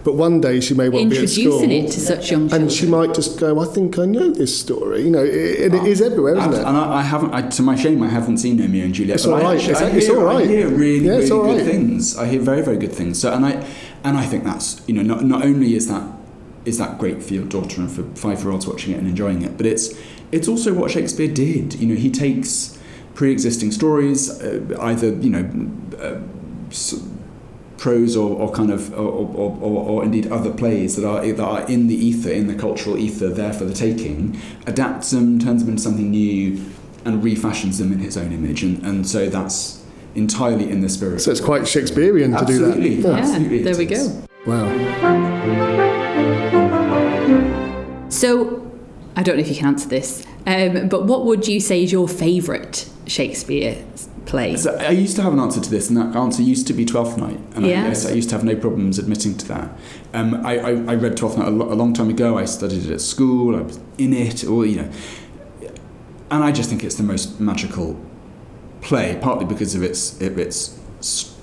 but one day she may well be. Introducing it to such young children. And she might just go, I think I know this story. You know, it, it oh, is everywhere, isn't it? And I, I haven't, I, to my shame, I haven't seen Romeo and Juliet. It's all right all I right. actually- It's- I it's hear, all right. I hear really, Yeah, really all good right. things. I hear very, very good things. So, and I, and I think that's, you know, not, not only is that, is that great for your daughter and for five-year-olds watching it and enjoying it, but it's, it's also what Shakespeare did. You know, he takes pre-existing stories, uh, either, you know, uh, s- prose or, or kind of or, or, or, or indeed other plays that are that are in the ether, in the cultural ether, there for the taking, adapts them, turns them into something new, and refashions them in his own image, and, and so that's entirely in the spirit. So it's quite Shakespearean to do that. Absolutely. Yeah. yeah, absolutely there we go. Wow. So, I don't know if you can answer this, um, but what would you say is your favourite Shakespeare play? So I used to have an answer to this, and that answer used to be Twelfth Night. And Yeah. I, yes, I used to have no problems admitting to that. Um, I, I, I read Twelfth Night a, lo- a long time ago. I studied it at school. I was in it, or you know, and I just think it's the most magical play, partly because of its of its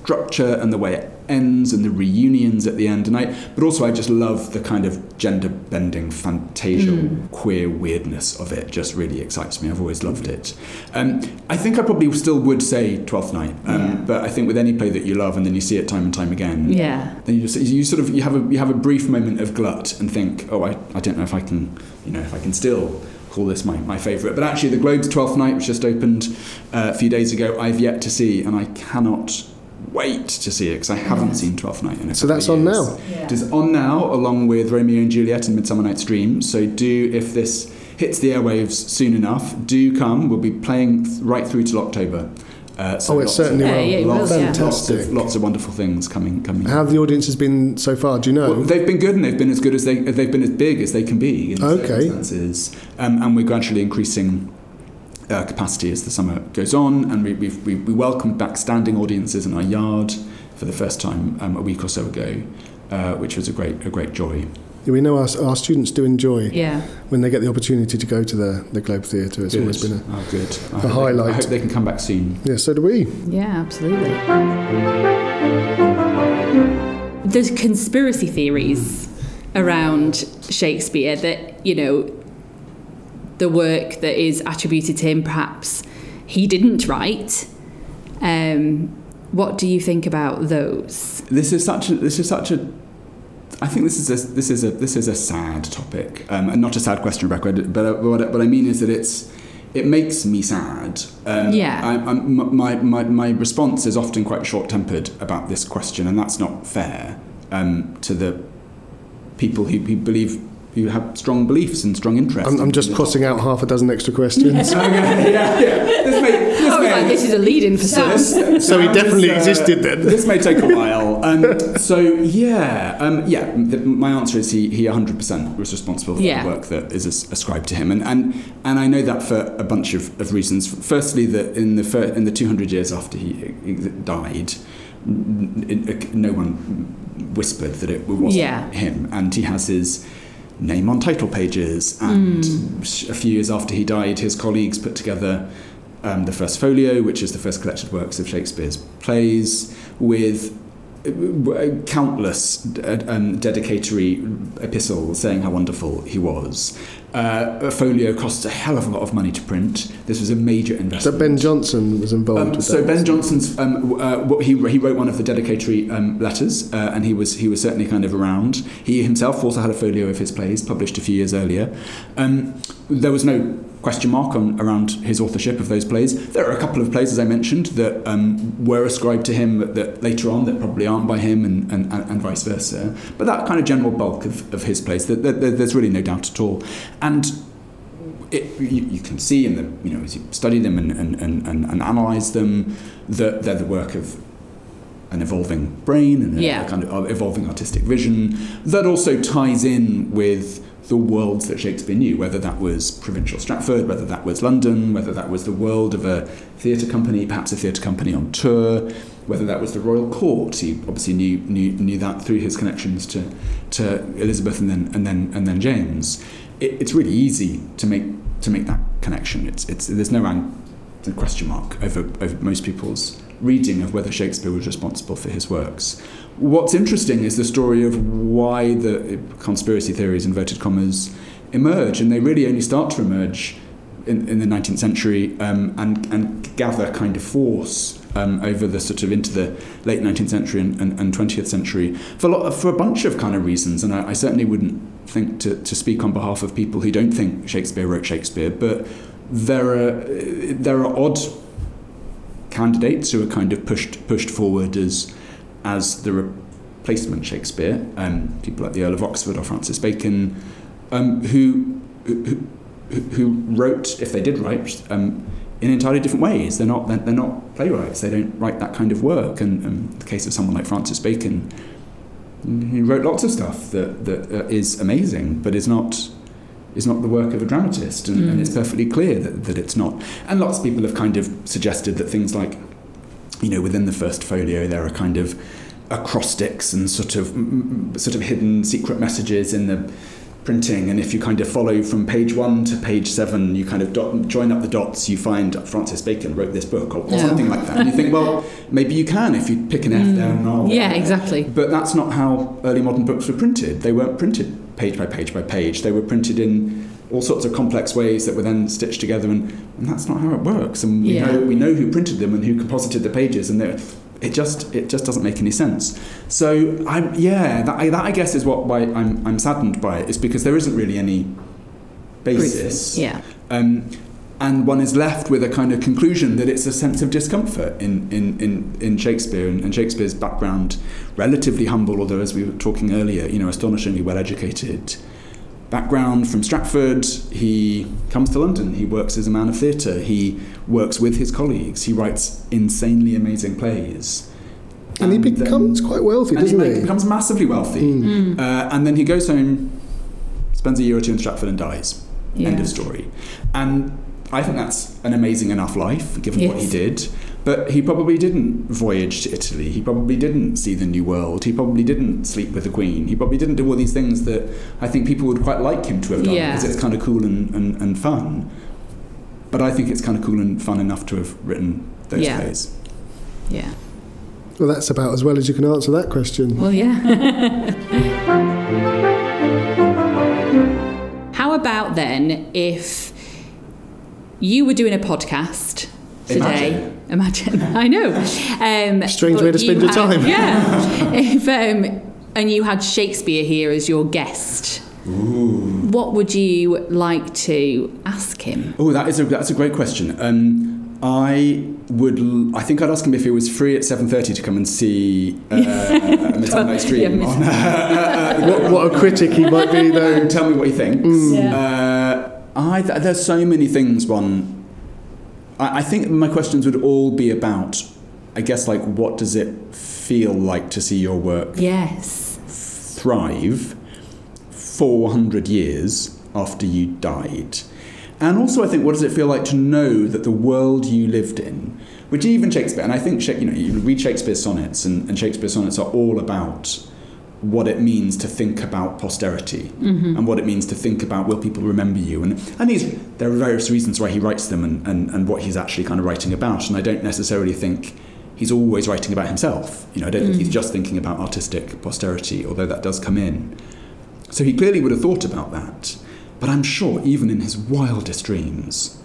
structure and the way it ends and the reunions at the end. And I, but also I just love the kind of gender bending, fantasial, queer weirdness of it. Just really excites me. I've always loved it. Um, I think I probably still would say Twelfth Night, um, Yeah. but I think with any play that you love and then you see it time and time again, Yeah. then you just you sort of you have a you have a brief moment of glut and think, oh, I, I don't know if I can, you know, if I can still call this my, my favourite. But actually, the Globe's Twelfth Night, which just opened uh, a few days ago, I've yet to see, and I cannot wait to see it because I haven't seen Twelfth Night in a So that's of on years. now? It is on now, along with Romeo and Juliet and Midsummer Night's Dream. So do if this hits the airwaves soon enough, do come. We'll be playing th- right through till October. Uh, so Oh, it certainly of, Yeah, yeah, lots, will, yeah. lots of lots of wonderful things coming coming. How have the audiences been so far? Do you know? Well, they've been good and they've been as good as they they've been as big as they can be in Okay. circumstances, um, and we're gradually increasing. Uh, capacity as the summer goes on, and we, we've, we, we welcomed back standing audiences in our yard for the first time um, a week or so ago, uh, which was a great a great joy. we know our, our students do enjoy Yeah. when they get the opportunity to go to the, the Globe Theatre. It's Good. always been a. oh, good. I hope they- highlight. I hope they can come back soon. Yeah, so do we. Yeah, absolutely. There's conspiracy theories around Shakespeare that, you know, the work that is attributed to him perhaps he didn't write. Um, what do you think about those? This is such a this is such a I think this is a this is a this is a sad topic, um, and not a sad question, Rebecca. But what, I- what I mean is that it's it makes me sad. Um, Yeah. I, I'm, my, my, my response is often quite short tempered about this question, and that's not fair um, to the people who, who believe who have strong beliefs and strong interests. I'm, I'm just the crossing out half a dozen extra questions. Okay, yeah, yeah. This may, this I was may, like, this is a lead in for some. so he definitely uh, existed then. This may take a while. Um, so yeah, um, yeah. The, my answer is he he 100% was responsible for Yeah. the work that is ascribed to him, and and and I know that for a bunch of, of reasons. Firstly, that in the fir- in the 200 years after he he died, n- n- no one whispered that it wasn't Yeah. him, and he has his name on title pages. And Hmm. a few years after he died, his colleagues put together um, the first folio, which is the first collected works of Shakespeare's plays, with uh, countless uh, um, dedicatory epistles saying how wonderful he was. Uh, a folio costs a hell of a lot of money to print. This was a major investment. So. Ben Jonson was involved Um, so that. Ben Jonson's um, uh, what he he wrote one of the dedicatory um, letters, uh, and he was he was certainly kind of around. He himself also had a folio of his plays published a few years earlier. Um, there was no question mark on around his authorship of those plays. There are a couple of plays, as I mentioned, that um, were ascribed to him that, that later on that probably aren't by him, and, and, and vice versa. But that kind of general bulk of, of his plays, that, that there's really no doubt at all. And it, you, you can see in the you know as you study them and, and, and, and, and analyze them that they're the work of an evolving brain and a, Yeah. a kind of uh, evolving artistic vision that also ties in with the worlds that Shakespeare knew, whether that was provincial Stratford, whether that was London, whether that was the world of a theatre company, perhaps a theatre company on tour, whether that was the royal court. He obviously knew knew, knew that through his connections to, to Elizabeth and then and then and then James. It, it's really easy to make to make that connection. It's it's there's no question mark over over most people's reading of whether Shakespeare was responsible for his works. What's interesting is the story of why the conspiracy theories, inverted commas, emerge, and they really only start to emerge in, in the 19th century um, and, and gather kind of force um, over the sort of into the late 19th century and, and, and 20th century for a, lot for a bunch of kind of reasons. And I, I certainly wouldn't think to, to speak on behalf of people who don't think Shakespeare wrote Shakespeare, but there are, there are odd candidates who are kind of pushed pushed forward as as the replacement Shakespeare, um, people like the Earl of Oxford or Francis Bacon, um, who, who who wrote, if they did write, um, in entirely different ways. They're not they're, they're not playwrights. They don't write that kind of work. And in the case of someone like Francis Bacon, he wrote lots of stuff that that uh, is amazing, but is not is not the work of a dramatist, and, and Mm. it's perfectly clear that, that it's not. And lots of people have kind of suggested that things like, you know, within the first folio, there are kind of acrostics and sort of mm, mm, sort of hidden secret messages in the printing. And if you kind of follow from page one to page seven, you kind of dot, join up the dots, you find Francis Bacon wrote this book or, or Yeah. something like that. And you think, well, maybe you can if you pick an F there and R. Yeah, there. exactly. But that's not how early modern books were printed. They weren't printed page by page by page. They were printed in all sorts of complex ways that were then stitched together, and, and that's not how it works. And we Yeah. know we know who printed them and who composited the pages, and they're- it just it just doesn't make any sense. So I yeah, that, I, that I guess is what why I'm I'm saddened by it is because there isn't really any basis. Yeah. Um, and one is left with a kind of conclusion that it's a sense of discomfort in, in, in, in Shakespeare and, and Shakespeare's background, relatively humble, although as we were talking earlier, you know, astonishingly well educated. Background from Stratford, he comes to London, he works as a man of theatre, he works with his colleagues, he writes insanely amazing plays. And he then- becomes quite wealthy, and doesn't he he? becomes massively wealthy. Mm. Uh, and then he goes home, spends a year or two in Stratford and dies. End of story. And I think that's an amazing enough life, given what he did. But he probably didn't voyage to Italy. He probably didn't see the New World. He probably didn't sleep with the Queen. He probably didn't do all these things that I think people would quite like him to have done Yeah. because it's kind of cool and, and, and fun. But I think it's kind of cool and fun enough to have written those Yeah. plays. Yeah. Well, that's about as well as you can answer that question. Well, yeah. How about then if you were doing a podcast today? Imagine. I know. Um, Strange way to spend you your had- time. Yeah. if um, and you had Shakespeare here as your guest. Ooh. what would you like to ask him? Oh, that is a that's a great question. Um, I would. l- I think I'd ask him if he was free at seven thirty to come and see uh, Midsummer Night's Dream. Yeah, on, uh, What, what a critic he might be, though. and tell me what he thinks. Uh, I th- there's so many things. One, I, I think my questions would all be about. I guess like what does it feel like to see your work Yes. thrive 400 years after you died. And also, I think, what does it feel like to know that the world you lived in, which even Shakespeare, and I think, you know, you read Shakespeare's sonnets, and, and Shakespeare's sonnets are all about what it means to think about posterity mm-hmm. and what it means to think about will people remember you. And, and he's, there are various reasons why he writes them and, and, and what he's actually kind of writing about. And I don't necessarily think he's always writing about himself. You know, I don't think he's mm. just thinking about artistic posterity, although that does come in. So he clearly would have thought about that. But I'm sure, even in his wildest dreams,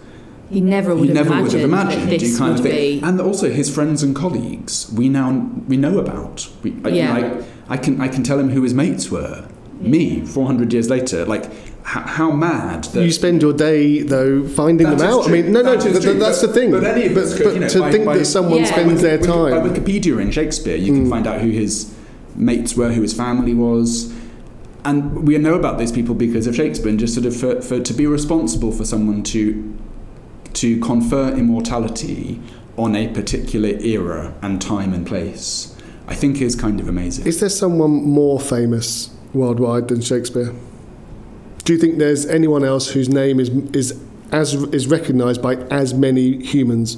He never would he have never imagined, would have imagined that this kind would of thing. be. And also his friends and colleagues, we now we know about. We, I, Yeah. I, I can I can tell him who his mates were. Me, 400 years later, like how, how mad that You spend your day though finding them out. true. I mean, no, no, That is th- th- that's But- the thing. but any of us could, you know, to by- think by- that someone Yeah. spends their time. By Wikipedia and Shakespeare, you can mm. find out who his mates were, who his family was. And we know about these people because of Shakespeare, and just sort of for, for to be responsible for someone to to confer immortality on a particular era and time and place, I think is kind of amazing. Is there someone more famous worldwide than Shakespeare? Do you think there's anyone else whose name is is as is recognised by as many humans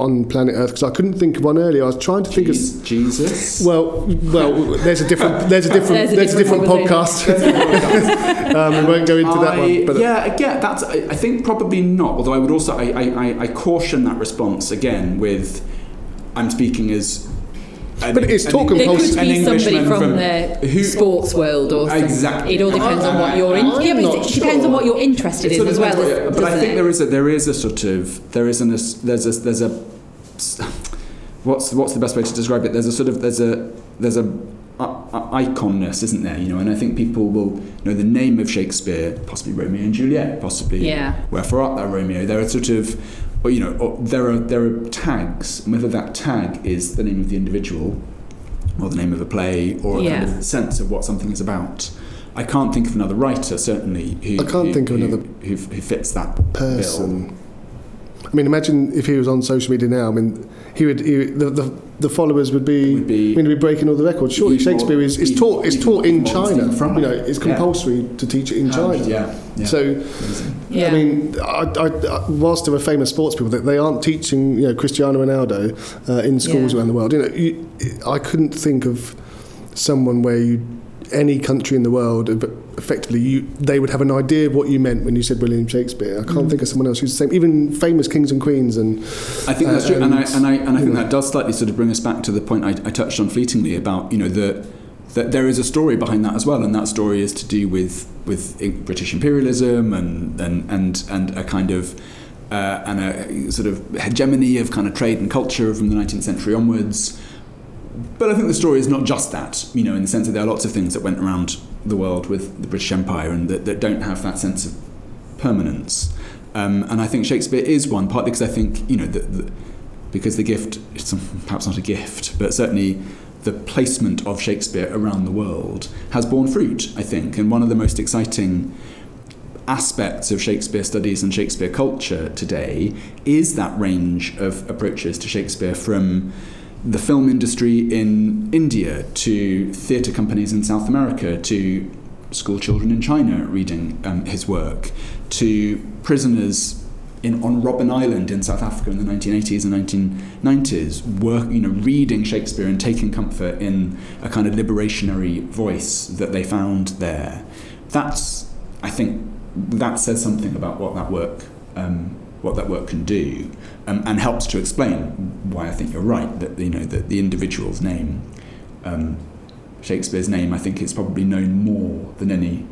on planet Earth? Because I couldn't think of one earlier. I was trying to think of. Jesus. Well, well, there's a different, there's a different, There's there's a a different different podcast. um, we won't go into that one. But yeah, again, that's. I, I think probably not. Although I would also, I, I, I- I caution that response again with, I'm speaking as. An- But it's an talk and It pulse- could an be somebody from, from- the who- sports world or something. Exactly. It all depends on what you're in. Yeah, but not it depends on what you're interested It in as well. what- as- but I think it? there is a there is a sort of there is an there's a there's a what's what's the best way to describe it? There's a sort of there's a there's a, a, a iconness, isn't there? You know, and I think people will know the name of Shakespeare, possibly Romeo and Juliet, possibly Yeah. Wherefore art thou, Romeo? There are sort of or, you know, or there are there are tags, and whether that tag is the name of the individual, or the name of a play, or a kind of sense of what something is about. I can't think of another writer, certainly, who I can't who- think of who- another who, who fits that bill. Person. I mean, imagine if he was on social media now. I mean, he would. He, the, the the followers would be. Would be- I mean, he'd be breaking all the records. Surely Even more- Shakespeare is, is taught. is taught in China. Stephen Fry. You know, it's Yeah. compulsory to teach it in China. Yeah, yeah. So, Yeah. I mean, I, I, I- whilst there are famous sports people, that they aren't teaching, you know, Cristiano Ronaldo uh, in schools Yeah. around the world. You know, you, I couldn't think of someone where you, any country in the world, effectively, you they would have an idea of what you meant when you said William Shakespeare. I can't think of someone else who's the same. Even famous kings and queens and I think that's Uh, true, and, I and, and I and I think know. that does slightly sort of bring us back to the point I, I touched on fleetingly about you know the that there is a story behind that as well, and that story is to do with with British imperialism and and and and a kind of uh, and a sort of hegemony of kind of trade and culture from the 19th century onwards. But I think the story is not just that, you know, in the sense that there are lots of things that went around the world with the British Empire and that, that don't have that sense of permanence. Um, and I think Shakespeare is one, partly because I think, you know, the, the, because the gift, it's perhaps not a gift, but certainly the placement of Shakespeare around the world has borne fruit, I think. And one of the most exciting aspects of Shakespeare studies and Shakespeare culture today is that range of approaches to Shakespeare from the film industry in India to theatre companies in South America to school children in China reading um, his work to prisoners in, on Robben Island in South Africa in the 1980s and 1990s, work, you know, reading Shakespeare and taking comfort in a kind of liberationary voice that they found there. That's, I think, that says something about what that work, um, what that work can do, um, and helps to explain why I think you're right that you know that the individual's name, um, Shakespeare's name, I think is probably known more than any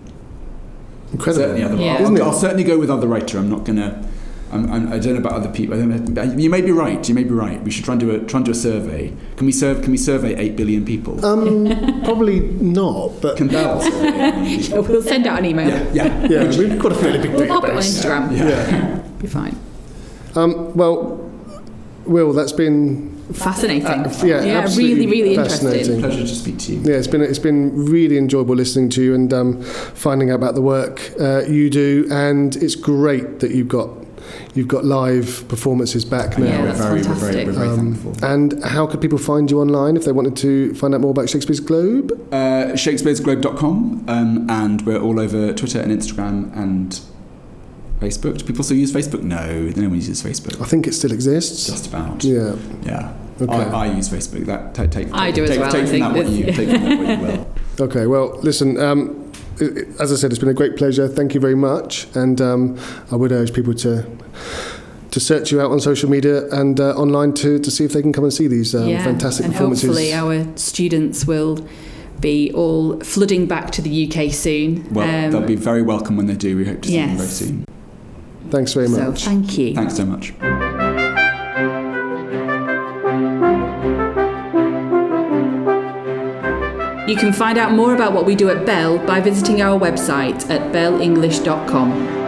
incredible. certainly other. Yeah. I'll, I'll certainly go with other writer. I'm not going to I'm, I'm, I don't know about other people. I don't know, you may be right. You may be right. We should try and do a try and do a survey. Can we serve? Can we survey eight billion people? Um, probably not, but Can Bell survey 8 billion people? We'll send out an email. Yeah, yeah. yeah, we've got a fairly big We'll pop it on database. Instagram. Yeah. Be fine. Um, well, Will, that's been Fascinating. Uh, yeah, really, absolutely really fascinating. interesting. Pleasure to speak to you. yeah, it's been it's been really enjoyable listening to you and um, finding out about the work uh, you do, and it's great that you've got you've got live performances back now. Yeah, that's very, we're very, fantastic. we're very Um, and how could people find you online if they wanted to find out more about Shakespeare's Globe? Uh, Shakespeare'sGlobe.com, um, and we're all over Twitter and Instagram and Facebook. Do people still use Facebook? No, no one uses Facebook. I think it still exists. Just about. Yeah. Yeah. Okay. I, I use Facebook. That take, take I do as well, Take I from that what you take from that what you will. Okay. Well, listen. Um, i- i- as I said, it's been a great pleasure. Thank you very much, and um, I would urge people to to search you out on social media and uh, online to, to see if they can come and see these um, yeah. fantastic and performances. hopefully our students will be all flooding back to the UK soon. Well, Um, they'll be very welcome when they do. We hope to see them very soon. Thanks very so much. thank you. Thanks so much. You can find out more about what we do at Bell by visiting our website at bellenglish.com.